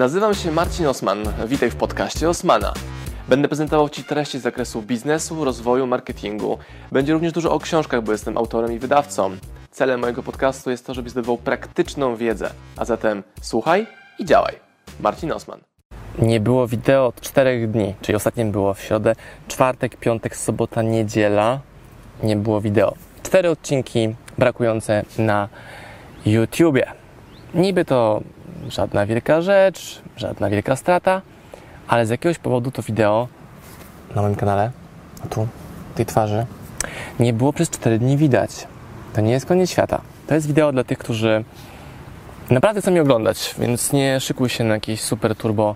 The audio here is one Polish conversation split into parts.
Nazywam się Marcin Osman. Witaj w podcaście Osmana. Będę prezentował Ci treści z zakresu biznesu, rozwoju, marketingu. Będzie również dużo o książkach, bo jestem autorem i wydawcą. Celem mojego podcastu jest to, żebyś zdobywał praktyczną wiedzę. A zatem słuchaj i działaj. Marcin Osman. Nie było wideo od czterech dni, czyli ostatnim było w środę, czwartek, piątek, sobota, niedziela. Nie było wideo. Cztery odcinki brakujące na YouTubie. Niby to żadna wielka rzecz, żadna wielka strata, ale z jakiegoś powodu to wideo na moim kanale, tu, tej twarzy, nie było przez 4 dni widać. To nie jest koniec świata. To jest wideo dla tych, którzy naprawdę chcą mnie oglądać, więc nie szykuj się na jakieś super turbo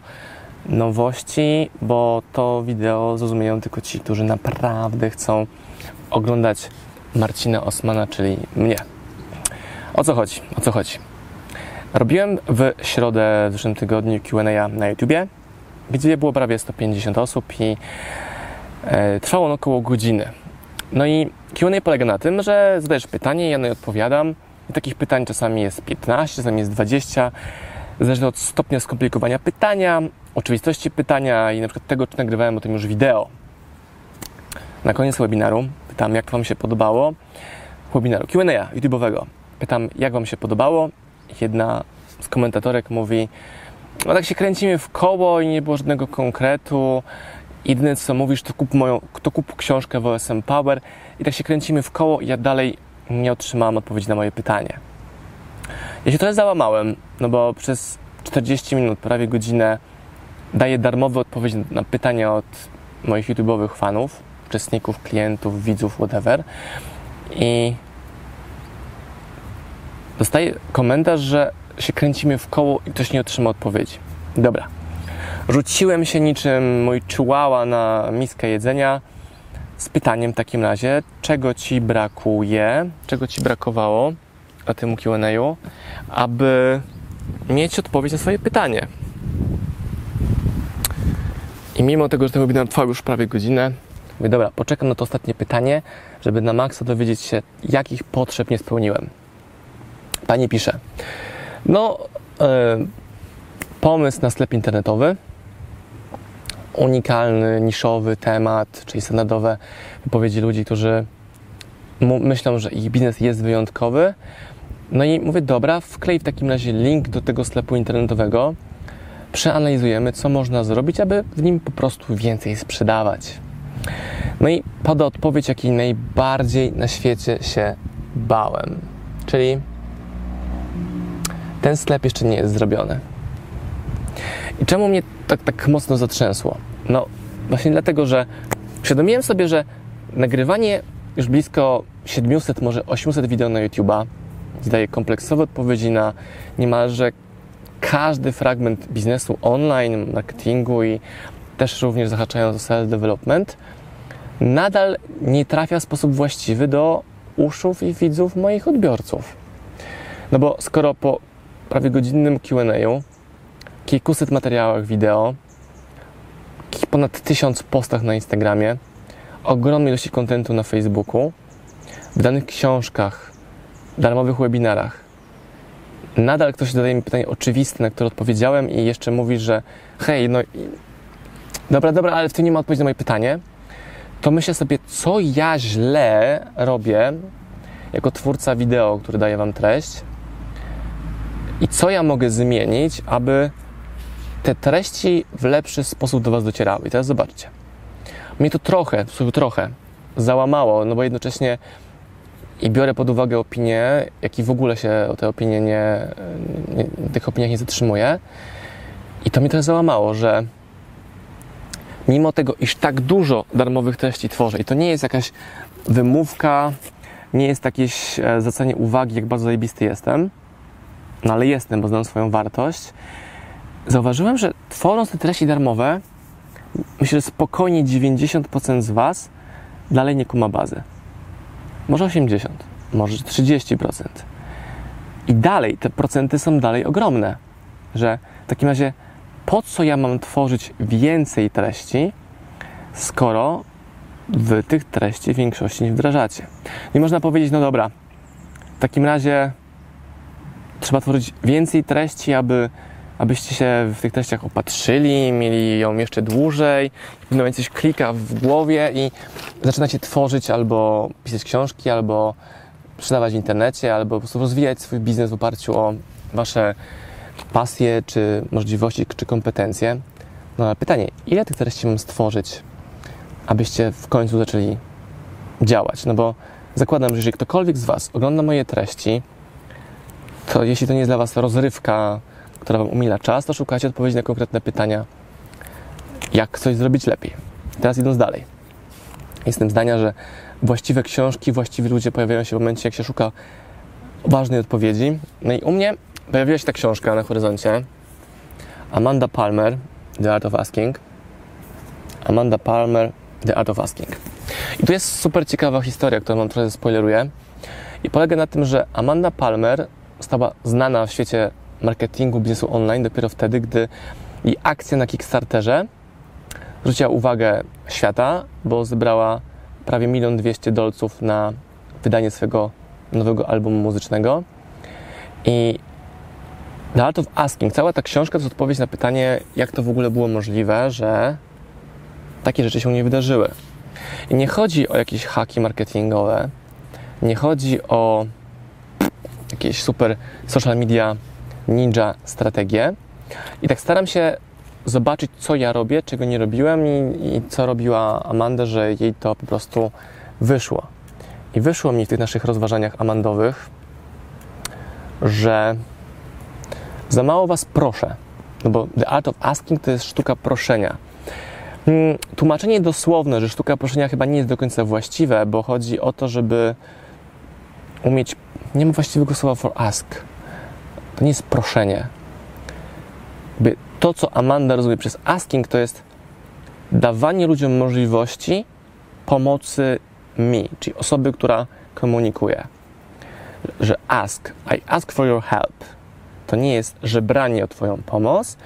nowości, bo to wideo zrozumieją tylko ci, którzy naprawdę chcą oglądać Marcina Osmana, czyli mnie. O co chodzi? O co chodzi? Robiłem w środę w zeszłym tygodniu Q&A na YouTubie, gdzie było prawie 150 osób i e, trwało ono około godziny. No i Q&A polega na tym, że zadajesz pytanie, ja na nie odpowiadam. I takich pytań czasami jest 15, czasami jest 20, zależnie od stopnia skomplikowania pytania, oczywistości pytania i na przykład tego, czy nagrywałem o tym już wideo. Na koniec webinaru pytam, jak Wam się podobało. Webinaru Q&A YouTube'owego. Pytam, jak Wam się podobało jedna z komentatorek mówi, no tak się kręcimy w koło i nie było żadnego konkretu. Jedyne co mówisz, to kup, moją, to kup książkę w OSM Power i tak się kręcimy w koło i ja dalej nie otrzymałem odpowiedzi na moje pytanie. Ja się trochę załamałem, no bo przez 40 minut, prawie godzinę daję darmowe odpowiedzi na pytania od moich YouTube'owych fanów, uczestników, klientów, widzów, whatever. I dostaję komentarz, że się kręcimy w koło i ktoś nie otrzyma odpowiedzi. Dobra. Rzuciłem się niczym mój chihuahua na miskę jedzenia z pytaniem w takim razie, czego Ci brakuje, czego Ci brakowało na tym Q&A, aby mieć odpowiedź na swoje pytanie. I mimo tego, że ten webinar trwał już prawie godzinę, mówię, dobra, poczekam na to ostatnie pytanie, żeby na maksa dowiedzieć się, jakich potrzeb nie spełniłem. Pani pisze, no, e, pomysł na sklep internetowy, unikalny, niszowy temat, czyli standardowe wypowiedzi ludzi, którzy myślą, że ich biznes jest wyjątkowy. No i mówię, dobra, wklej w takim razie link do tego sklepu internetowego, przeanalizujemy, co można zrobić, aby w nim po prostu więcej sprzedawać. No i pada odpowiedź, jakiej najbardziej na świecie się bałem, czyli ten sklep jeszcze nie jest zrobiony. I czemu mnie tak, tak mocno zatrzęsło? No, właśnie dlatego, że uświadomiłem sobie, że nagrywanie już blisko 700, może 800 wideo na YouTube'a, daje kompleksowe odpowiedzi na niemalże każdy fragment biznesu online, marketingu i też również zahaczając o self-development, nadal nie trafia w sposób właściwy do uszów i widzów moich odbiorców. No bo skoro po prawie godzinnym Q&A, kilkuset materiałach wideo, ponad tysiąc postach na Instagramie, ogromnej ilości kontentu na Facebooku, w danych książkach, darmowych webinarach. Nadal ktoś zadaje mi pytanie oczywiste, na które odpowiedziałem i jeszcze mówi, że hej, no dobra, dobra, ale w tym nie ma odpowiedzi na moje pytanie, to myślę sobie, co ja źle robię jako twórca wideo, który daje Wam treść, i co ja mogę zmienić, aby te treści w lepszy sposób do Was docierały. I teraz zobaczcie. Mnie to trochę, trochę załamało, no bo jednocześnie i biorę pod uwagę opinie, jak i w ogóle się o te opinie nie, nie tych opiniach nie zatrzymuję. I to mnie trochę załamało, że mimo tego, iż tak dużo darmowych treści tworzę, i to nie jest jakaś wymówka, nie jest jakieś e, zwracanie uwagi, jak bardzo zajebisty jestem, no ale jestem, bo znam swoją wartość, zauważyłem, że tworząc te treści darmowe, myślę, że spokojnie 90% z Was dalej nie kuma bazy. Może 80%, może 30%. I dalej te procenty są dalej ogromne, że w takim razie po co ja mam tworzyć więcej treści, skoro wy tych treści w większości nie wdrażacie. I można powiedzieć, no dobra, w takim razie trzeba tworzyć więcej treści, aby abyście się w tych treściach opatrzyli, mieli ją jeszcze dłużej, w pewnym coś klika w głowie i zaczynacie tworzyć albo pisać książki, albo sprzedawać w internecie, albo po prostu rozwijać swój biznes w oparciu o wasze pasje, czy możliwości, czy kompetencje. No ale pytanie, ile tych treści mam stworzyć, abyście w końcu zaczęli działać? No bo zakładam, że jeżeli ktokolwiek z Was ogląda moje treści, to jeśli to nie jest dla Was rozrywka, która Wam umila czas, to szukacie odpowiedzi na konkretne pytania, jak coś zrobić lepiej. Teraz idąc dalej. Jestem zdania, że właściwe książki, właściwi ludzie pojawiają się w momencie, jak się szuka ważnej odpowiedzi. No i u mnie pojawiła się ta książka na horyzoncie. Amanda Palmer, The Art of Asking. Amanda Palmer, The Art of Asking. I tu jest super ciekawa historia, którą Wam trochę spoileruję. I polega na tym, że Amanda Palmer stała znana w świecie marketingu, biznesu online dopiero wtedy, gdy jej akcja na Kickstarterze zwróciła uwagę świata, bo zebrała prawie milion dwieście dolców na wydanie swojego nowego albumu muzycznego. I The Art of Asking, cała ta książka to jest odpowiedź na pytanie, jak to w ogóle było możliwe, że takie rzeczy się nie wydarzyły. I nie chodzi o jakieś haki marketingowe, nie chodzi o jakieś super social media ninja strategie. I tak staram się zobaczyć, co ja robię, czego nie robiłem i, i co robiła Amanda, że jej to po prostu wyszło. I wyszło mi w tych naszych rozważaniach amandowych, że za mało Was proszę. No bo The Art of Asking to jest sztuka proszenia. Hmm, tłumaczenie dosłowne, że sztuka proszenia chyba nie jest do końca właściwe, bo chodzi o to, żeby umieć. Nie ma właściwego słowa for ask. To nie jest proszenie. By to, co Amanda rozumie przez asking, to jest dawanie ludziom możliwości pomocy mi, czyli osoby, która komunikuje. Że ask, I ask for your help. To nie jest żebranie o Twoją pomoc,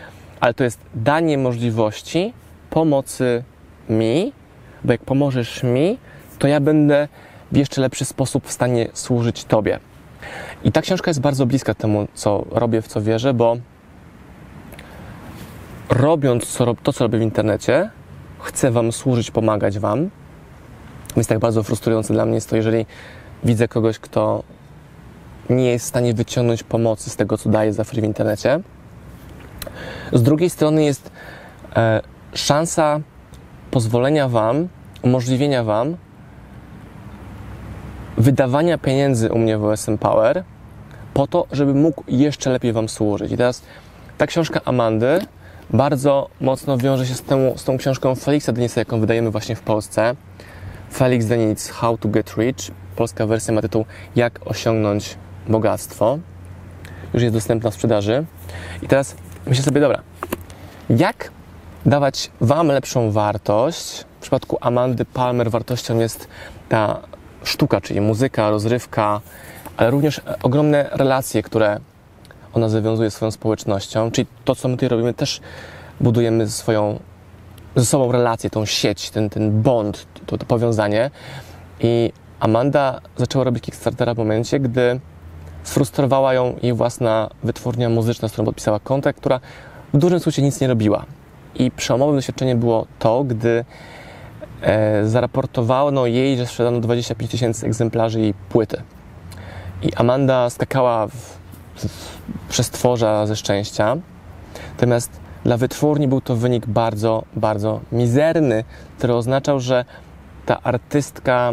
ale to jest danie możliwości pomocy mi, bo jak pomożesz mi, to ja będę w jeszcze lepszy sposób w stanie służyć Tobie. I ta książka jest bardzo bliska temu, co robię, w co wierzę, bo robiąc to, co robię w internecie, chcę Wam służyć, pomagać Wam. Więc tak bardzo frustrujące dla mnie jest to, jeżeli widzę kogoś, kto nie jest w stanie wyciągnąć pomocy z tego, co daje za free w internecie. Z drugiej strony jest e, szansa pozwolenia Wam, umożliwienia Wam wydawania pieniędzy u mnie w OSM Power po to, żeby mógł jeszcze lepiej Wam służyć. I teraz ta książka Amandy bardzo mocno wiąże się z, tą, z tą książką Felixa Denisa, jaką wydajemy właśnie w Polsce. Felix Denis How to Get Rich. Polska wersja ma tytuł Jak osiągnąć bogactwo. Już jest dostępna w sprzedaży. I teraz myślę sobie, dobra, jak dawać Wam lepszą wartość? W przypadku Amandy Palmer wartością jest ta sztuka, czyli muzyka, rozrywka, ale również ogromne relacje, które ona zawiązuje swoją społecznością, czyli to, co my tutaj robimy, też budujemy swoją, ze sobą relację, tą sieć, ten, ten bond, to, to powiązanie. I Amanda zaczęła robić Kickstartera w momencie, gdy sfrustrowała ją jej własna wytwórnia muzyczna, z którą podpisała kontrakt, która w dużym skrócie nic nie robiła. I przełomowym doświadczeniem było to, gdy e, zaraportowano jej, że sprzedano 25 tysięcy egzemplarzy jej płyty. I Amanda skakała w, w przestworza ze szczęścia. Natomiast dla wytwórni był to wynik bardzo, bardzo mizerny, który oznaczał, że ta artystka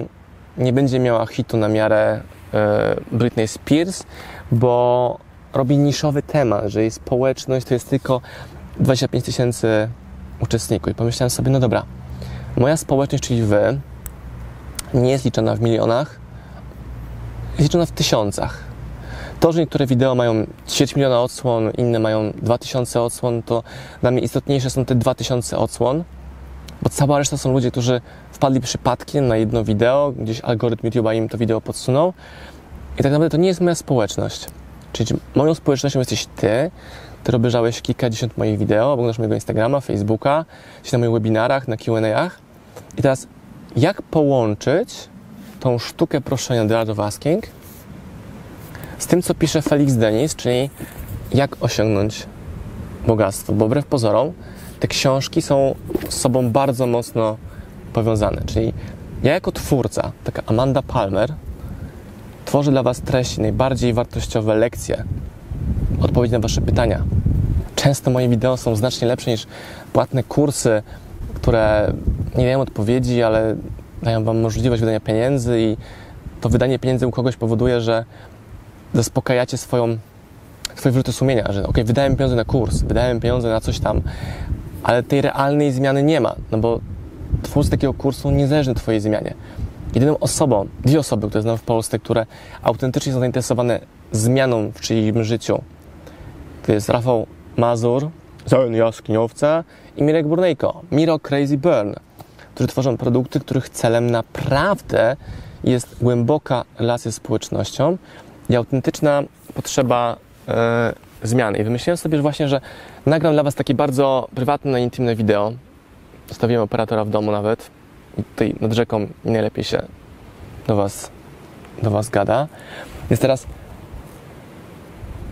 nie będzie miała hitu na miarę e, Britney Spears, bo robi niszowy temat, że jej społeczność to jest tylko 25 tysięcy uczestników. I pomyślałem sobie, no dobra, moja społeczność, czyli wy, nie jest liczona w milionach, jest liczona w tysiącach. To, że niektóre wideo mają ćwierć miliona odsłon, inne mają 2000 odsłon, to dla mnie istotniejsze są te 2000 odsłon, bo cała reszta są ludzie, którzy wpadli przypadkiem na jedno wideo, gdzieś algorytm YouTube'a im to wideo podsunął i tak naprawdę to nie jest moja społeczność. Czyli moją społecznością jesteś ty, który obejrzałeś kilkadziesiąt moich wideo, oglądasz mojego Instagrama, Facebooka, gdzieś na moich webinarach, na Q&A'ach. I teraz, jak połączyć tą sztukę proszenia The Art of Asking z tym, co pisze Felix Denis, czyli jak osiągnąć bogactwo, bo wbrew pozorom te książki są z sobą bardzo mocno powiązane. Czyli ja jako twórca, taka Amanda Palmer, tworzę dla Was treści, najbardziej wartościowe lekcje, odpowiedzi na Wasze pytania. Często moje wideo są znacznie lepsze niż płatne kursy, które nie dają odpowiedzi, ale dają Wam możliwość wydania pieniędzy i to wydanie pieniędzy u kogoś powoduje, że zaspokajacie swoją, swoje wyrzuty sumienia, że ok, wydałem pieniądze na kurs, wydałem pieniądze na coś tam, ale tej realnej zmiany nie ma, no bo twórcy takiego kursu nie zależy na Twojej zmianie. Jedyną osobą, dwie osoby, które znam w Polsce, które autentycznie są zainteresowane zmianą w czyimś życiu, to jest Rafał Mazur, Zion Jaskiniowca i Mirek Burnejko, Miro Crazy Burn, którzy tworzą produkty, których celem naprawdę jest głęboka relacja z społecznością i autentyczna potrzeba e, zmiany. I wymyśliłem sobie że właśnie, że nagram dla Was takie bardzo prywatne, intymne wideo. Zostawiłem operatora w domu nawet. I tutaj nad rzeką najlepiej się do Was, do was gada. Więc teraz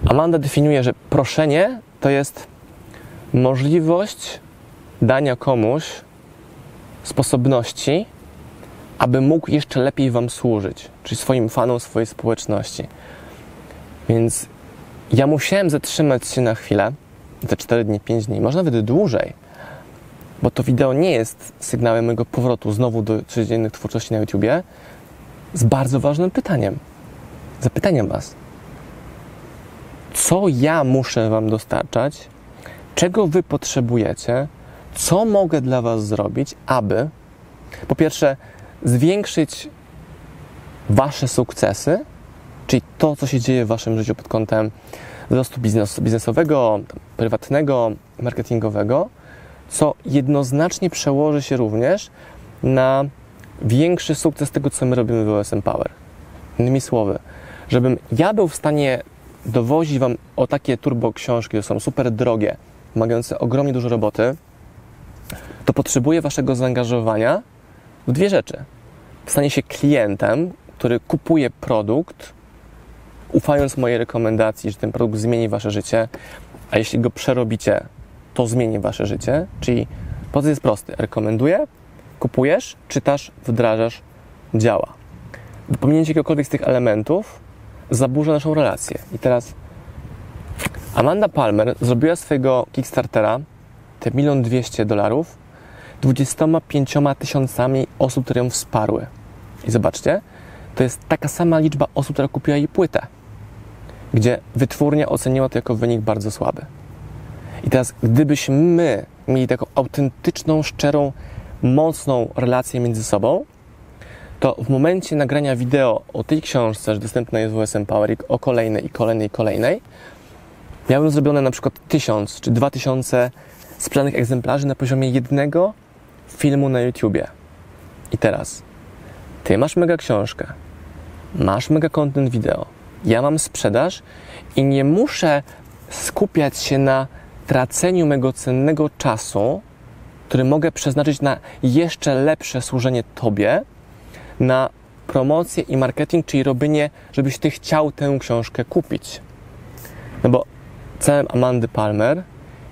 Amanda definiuje, że proszenie to jest możliwość dania komuś sposobności, aby mógł jeszcze lepiej Wam służyć, czyli swoim fanom, swojej społeczności. Więc ja musiałem zatrzymać się na chwilę, te 4 dni, 5 dni, może nawet dłużej, bo to wideo nie jest sygnałem mojego powrotu znowu do codziennych twórczości na YouTubie, z bardzo ważnym pytaniem. Zapytaniem Was. Co ja muszę Wam dostarczać? Czego Wy potrzebujecie? Co mogę dla Was zrobić, aby po pierwsze zwiększyć Wasze sukcesy, czyli to, co się dzieje w Waszym życiu pod kątem wzrostu biznes, biznesowego, prywatnego, marketingowego, co jednoznacznie przełoży się również na większy sukces tego, co my robimy w OSM Power. Innymi słowy, żebym ja był w stanie dowozić Wam o takie turbo książki, które są super drogie, wymagające ogromnie dużo roboty, to potrzebuję Waszego zaangażowania w dwie rzeczy. Stanie się klientem, który kupuje produkt, ufając mojej rekomendacji, że ten produkt zmieni Wasze życie, a jeśli go przerobicie, to zmieni Wasze życie. Czyli proces jest prosty. Rekomenduję, kupujesz, czytasz, wdrażasz, działa. Pominięcie jakiegokolwiek z tych elementów zaburza naszą relację. I teraz Amanda Palmer zrobiła swojego Kickstartera, te milion dwieście dolarów, 25 tysiącami osób, które ją wsparły. I zobaczcie, to jest taka sama liczba osób, która kupiła jej płytę, gdzie wytwórnia oceniła to jako wynik bardzo słaby. I teraz, gdybyśmy my mieli taką autentyczną, szczerą, mocną relację między sobą, to w momencie nagrania wideo o tej książce, że dostępna jest w OSM Power, o kolejnej i kolejnej i kolejnej, miałbym zrobione na przykład tysiąc czy dwa tysiące sprzedanych egzemplarzy na poziomie jednego filmu na YouTubie. I teraz, ty masz mega książkę, masz mega content wideo, ja mam sprzedaż i nie muszę skupiać się na traceniu mego cennego czasu, który mogę przeznaczyć na jeszcze lepsze służenie Tobie, na promocję i marketing, czyli robienie, żebyś Ty chciał tę książkę kupić. No bo celem Amandy Palmer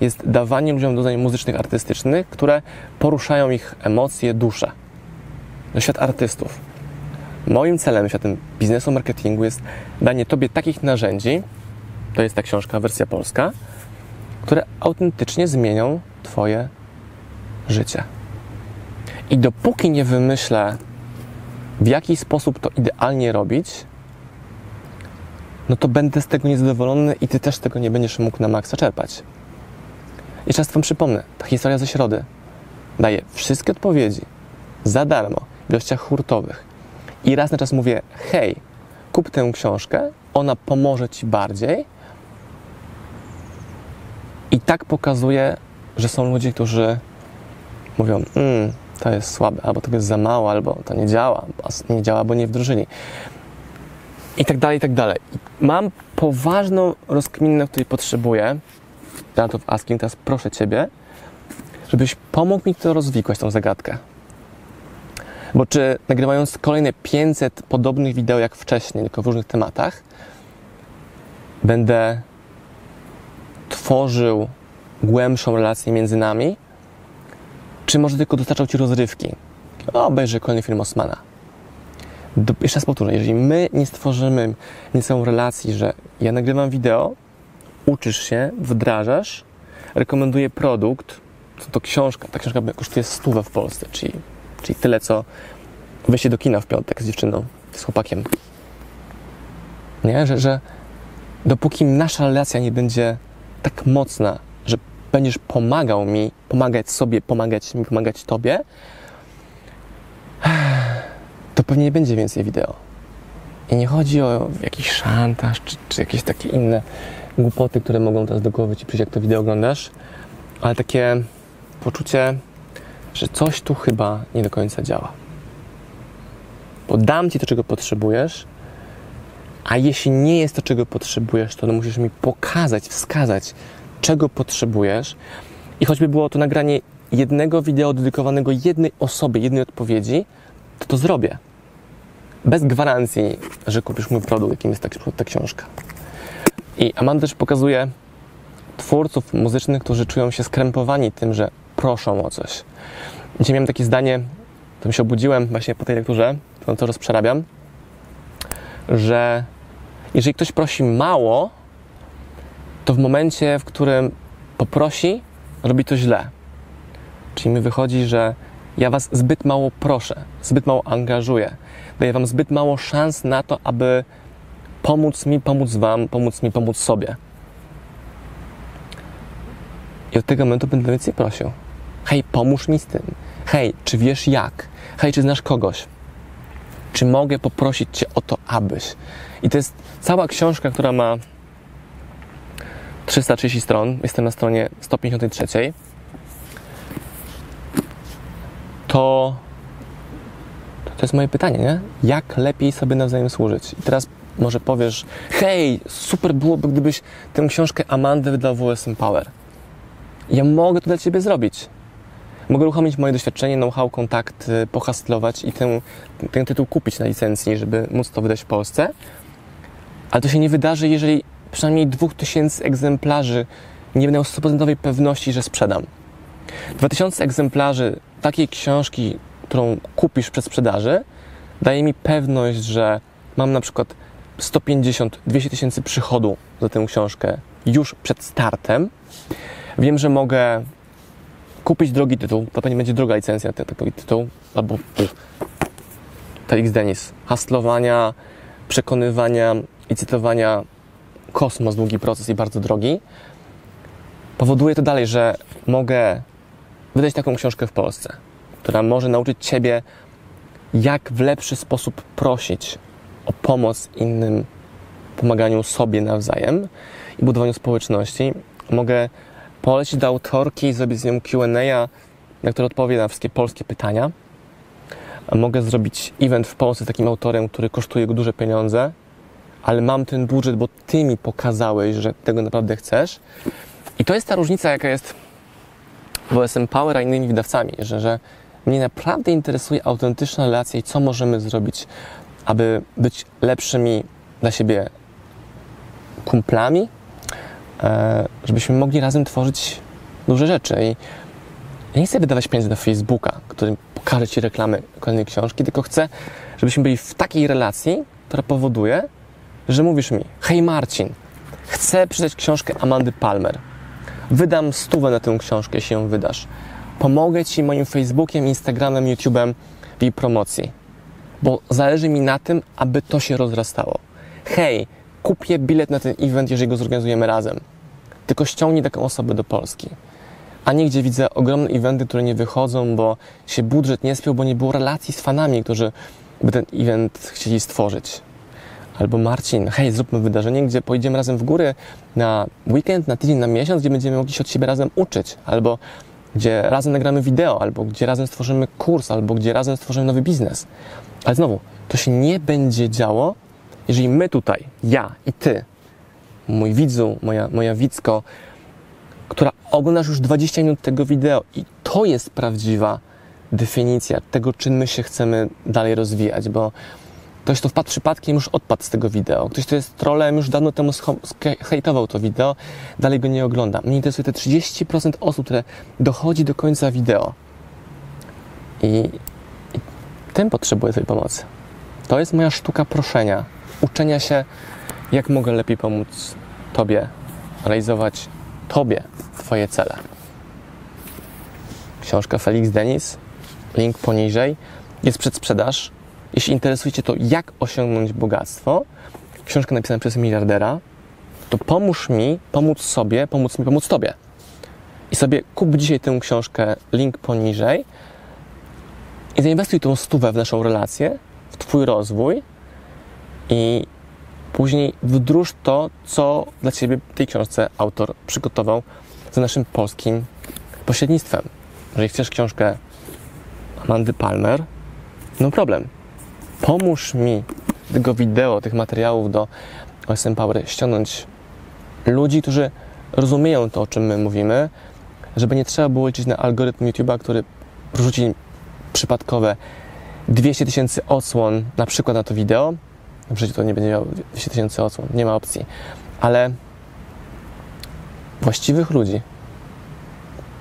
jest dawanie ludziom doznań muzycznych, artystycznych, które poruszają ich emocje, duszę. No świat artystów. Moim celem, światem biznesu, marketingu jest danie Tobie takich narzędzi, to jest ta książka, wersja polska, które autentycznie zmienią Twoje życie. I dopóki nie wymyślę, w jaki sposób to idealnie robić, no to będę z tego niezadowolony i Ty też tego nie będziesz mógł na maksa czerpać. I czas Wam przypomnę, ta historia ze środy daje wszystkie odpowiedzi za darmo w ilościach hurtowych. I raz na czas mówię, hej, kup tę książkę, ona pomoże Ci bardziej, i tak pokazuje, że są ludzie, którzy mówią, mm, to jest słabe, albo to jest za mało, albo to nie działa, nie działa, bo nie wdrożyli. I tak dalej, i tak dalej. Mam poważną rozkminę, której potrzebuję. To w Asking, teraz proszę Ciebie, żebyś pomógł mi to rozwikłać, tą zagadkę. Bo czy nagrywając kolejne 500 podobnych wideo jak wcześniej, tylko w różnych tematach, będę tworzył głębszą relację między nami, czy może tylko dostarczał Ci rozrywki. O, obejrzę kolejny film Osmana. Jeszcze raz powtórzę, jeżeli my nie stworzymy niesamą relacji, że ja nagrywam wideo, uczysz się, wdrażasz, rekomenduję produkt, to, to książka, ta książka kosztuje stówę w Polsce, czyli, czyli tyle, co wejście do kina w piątek z dziewczyną, z chłopakiem. Nie? Że, że dopóki nasza relacja nie będzie tak mocna, że będziesz pomagał mi, pomagać sobie, pomagać mi, pomagać tobie, to pewnie nie będzie więcej wideo. I nie chodzi o jakiś szantaż, czy, czy jakieś takie inne głupoty, które mogą teraz do głowy ci przyjść, jak to wideo oglądasz, ale takie poczucie, że coś tu chyba nie do końca działa. Bo dam ci to, czego potrzebujesz, a jeśli nie jest to, czego potrzebujesz, to musisz mi pokazać, wskazać, czego potrzebujesz. I choćby było to nagranie jednego wideo dedykowanego jednej osobie, jednej odpowiedzi, to to zrobię. Bez gwarancji, że kupisz mój produkt, jakim jest ta, ta książka. I Amanda też pokazuje twórców muzycznych, którzy czują się skrępowani tym, że proszą o coś. Dzisiaj miałem takie zdanie, to się obudziłem właśnie po tej lekturze, to to rozprzerabiam, że jeżeli ktoś prosi mało, to w momencie, w którym poprosi, robi to źle. Czyli mi wychodzi, że ja was zbyt mało proszę, zbyt mało angażuję, daję wam zbyt mało szans na to, aby pomóc mi, pomóc wam, pomóc mi, pomóc sobie. I od tego momentu będę więcej prosił. Hej, pomóż mi z tym. Hej, czy wiesz jak? Hej, czy znasz kogoś? Czy mogę poprosić Cię o to, abyś? I to jest cała książka, która ma 330 stron. Jestem na stronie 153. To, to jest moje pytanie, nie? Jak lepiej sobie nawzajem służyć? I teraz może powiesz, hej, super byłoby, gdybyś tę książkę Amandy wydał WSM Power. Ja mogę to dla Ciebie zrobić. Mogę uruchomić moje doświadczenie, know-how, kontakt, pohastlować i ten, ten tytuł kupić na licencji, żeby móc to wydać w Polsce. Ale to się nie wydarzy, jeżeli przynajmniej 2000 egzemplarzy nie będę miał 100% pewności, że sprzedam. 2000 egzemplarzy takiej książki, którą kupisz przed sprzedaży, daje mi pewność, że mam na przykład 150-200 tysięcy przychodu za tę książkę już przed startem. Wiem, że mogę kupić drogi tytuł, to pewnie będzie druga licencja ten taki tytuł, albo TX Denis. Hastlowania, przekonywania i cytowania kosmos, długi proces i bardzo drogi. Powoduje to dalej, że mogę wydać taką książkę w Polsce, która może nauczyć Ciebie, jak w lepszy sposób prosić o pomoc innym, pomaganiu sobie nawzajem i budowaniu społeczności. Mogę polecić do autorki, zrobić z nią Q&A, na które odpowie na wszystkie polskie pytania. Mogę zrobić event w Polsce z takim autorem, który kosztuje go duże pieniądze, ale mam ten budżet, bo ty mi pokazałeś, że tego naprawdę chcesz. I to jest ta różnica, jaka jest w OSM Power a innymi wydawcami, że, że mnie naprawdę interesuje autentyczna relacja i co możemy zrobić, aby być lepszymi dla siebie kumplami, E, żebyśmy mogli razem tworzyć duże rzeczy. I ja nie chcę wydawać pieniędzy na Facebooka, który pokaże Ci reklamy kolejnej książki, tylko chcę, żebyśmy byli w takiej relacji, która powoduje, że mówisz mi, hej Marcin, chcę przeczytać książkę Amandy Palmer. Wydam stówę na tę książkę, jeśli ją wydasz. Pomogę Ci moim Facebookiem, Instagramem, YouTube'em w jej promocji. Bo zależy mi na tym, aby to się rozrastało. Hej, kupię bilet na ten event, jeżeli go zorganizujemy razem. Tylko ściągnij taką osobę do Polski. A nie gdzie widzę ogromne eventy, które nie wychodzą, bo się budżet nie spiął, bo nie było relacji z fanami, którzy by ten event chcieli stworzyć. Albo Marcin, hej, zróbmy wydarzenie, gdzie pojedziemy razem w góry na weekend, na tydzień, na miesiąc, gdzie będziemy mogli się od siebie razem uczyć. Albo gdzie razem nagramy wideo, albo gdzie razem stworzymy kurs, albo gdzie razem stworzymy nowy biznes. Ale znowu, to się nie będzie działo, jeżeli my tutaj, ja i ty, mój widzu, moja, moja widzko, która oglądasz już 20 minut tego wideo i to jest prawdziwa definicja tego, czym my się chcemy dalej rozwijać, bo Ktoś, kto wpadł przypadkiem, już odpadł z tego wideo. Ktoś, kto jest trolem, już dawno temu hejtował to wideo, dalej go nie ogląda. Mnie interesuje te 30% osób, które dochodzi do końca wideo. I, i tym potrzebuję tej pomocy. To jest moja sztuka proszenia, uczenia się, jak mogę lepiej pomóc Tobie realizować Tobie Twoje cele. Książka Felix Denis, link poniżej, jest przedsprzedaż. Jeśli interesuje Cię to, jak osiągnąć bogactwo, książka napisana przez miliardera, to pomóż mi pomóc sobie, pomóc mi pomóc Tobie. I sobie kup dzisiaj tę książkę, link poniżej i zainwestuj tą stówę w naszą relację, w Twój rozwój i później wdróż to, co dla Ciebie w tej książce autor przygotował za naszym polskim pośrednictwem. Jeżeli chcesz książkę Amandy Palmer, no problem. Pomóż mi tego wideo, tych materiałów do OSM Power ściągnąć ludzi, którzy rozumieją to, o czym my mówimy, żeby nie trzeba było liczyć na algorytm YouTube'a, który rzuci przypadkowe 200 tysięcy odsłon na przykład na to wideo. W życiu to nie będzie miało 200 tysięcy odsłon, nie ma opcji. Ale właściwych ludzi.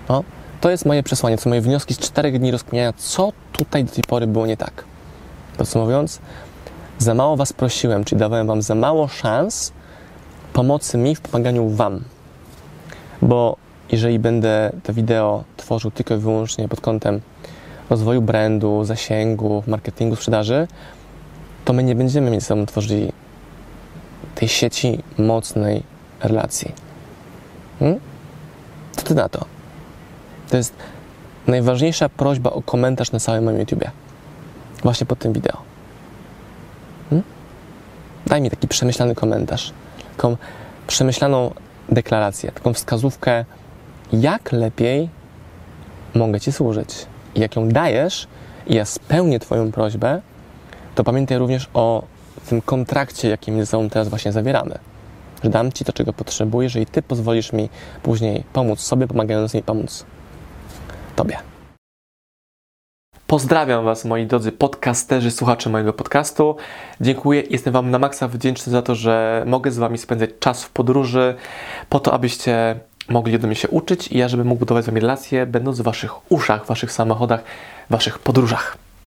No, to jest moje przesłanie, są moje wnioski z czterech dni rozkminiania, co tutaj do tej pory było nie tak. Podsumowując, za mało Was prosiłem, czyli dawałem Wam za mało szans pomocy mi w pomaganiu Wam. Bo jeżeli będę to wideo tworzył tylko i wyłącznie pod kątem rozwoju brandu, zasięgu, marketingu, sprzedaży, to my nie będziemy mieć ze sobą tworzyli tej sieci mocnej relacji. Hmm? Co ty na to? To jest najważniejsza prośba o komentarz na całym moim YouTubie. Właśnie pod tym wideo. Hmm? Daj mi taki przemyślany komentarz, taką przemyślaną deklarację, taką wskazówkę, jak lepiej mogę Ci służyć. Jak ją dajesz, i ja spełnię Twoją prośbę, to pamiętaj również o tym kontrakcie, jaki my ze teraz właśnie zawieramy. Że dam Ci to, czego potrzebujesz, i Ty pozwolisz mi później pomóc sobie, pomagając mi pomóc Tobie. Pozdrawiam Was, moi drodzy podcasterzy, słuchacze mojego podcastu. Dziękuję, jestem Wam na maksa wdzięczny za to, że mogę z Wami spędzać czas w podróży, po to, abyście mogli do mnie się uczyć i ja, żebym mógł budować z Wami relacje, będąc w Waszych uszach, Waszych samochodach, Waszych podróżach.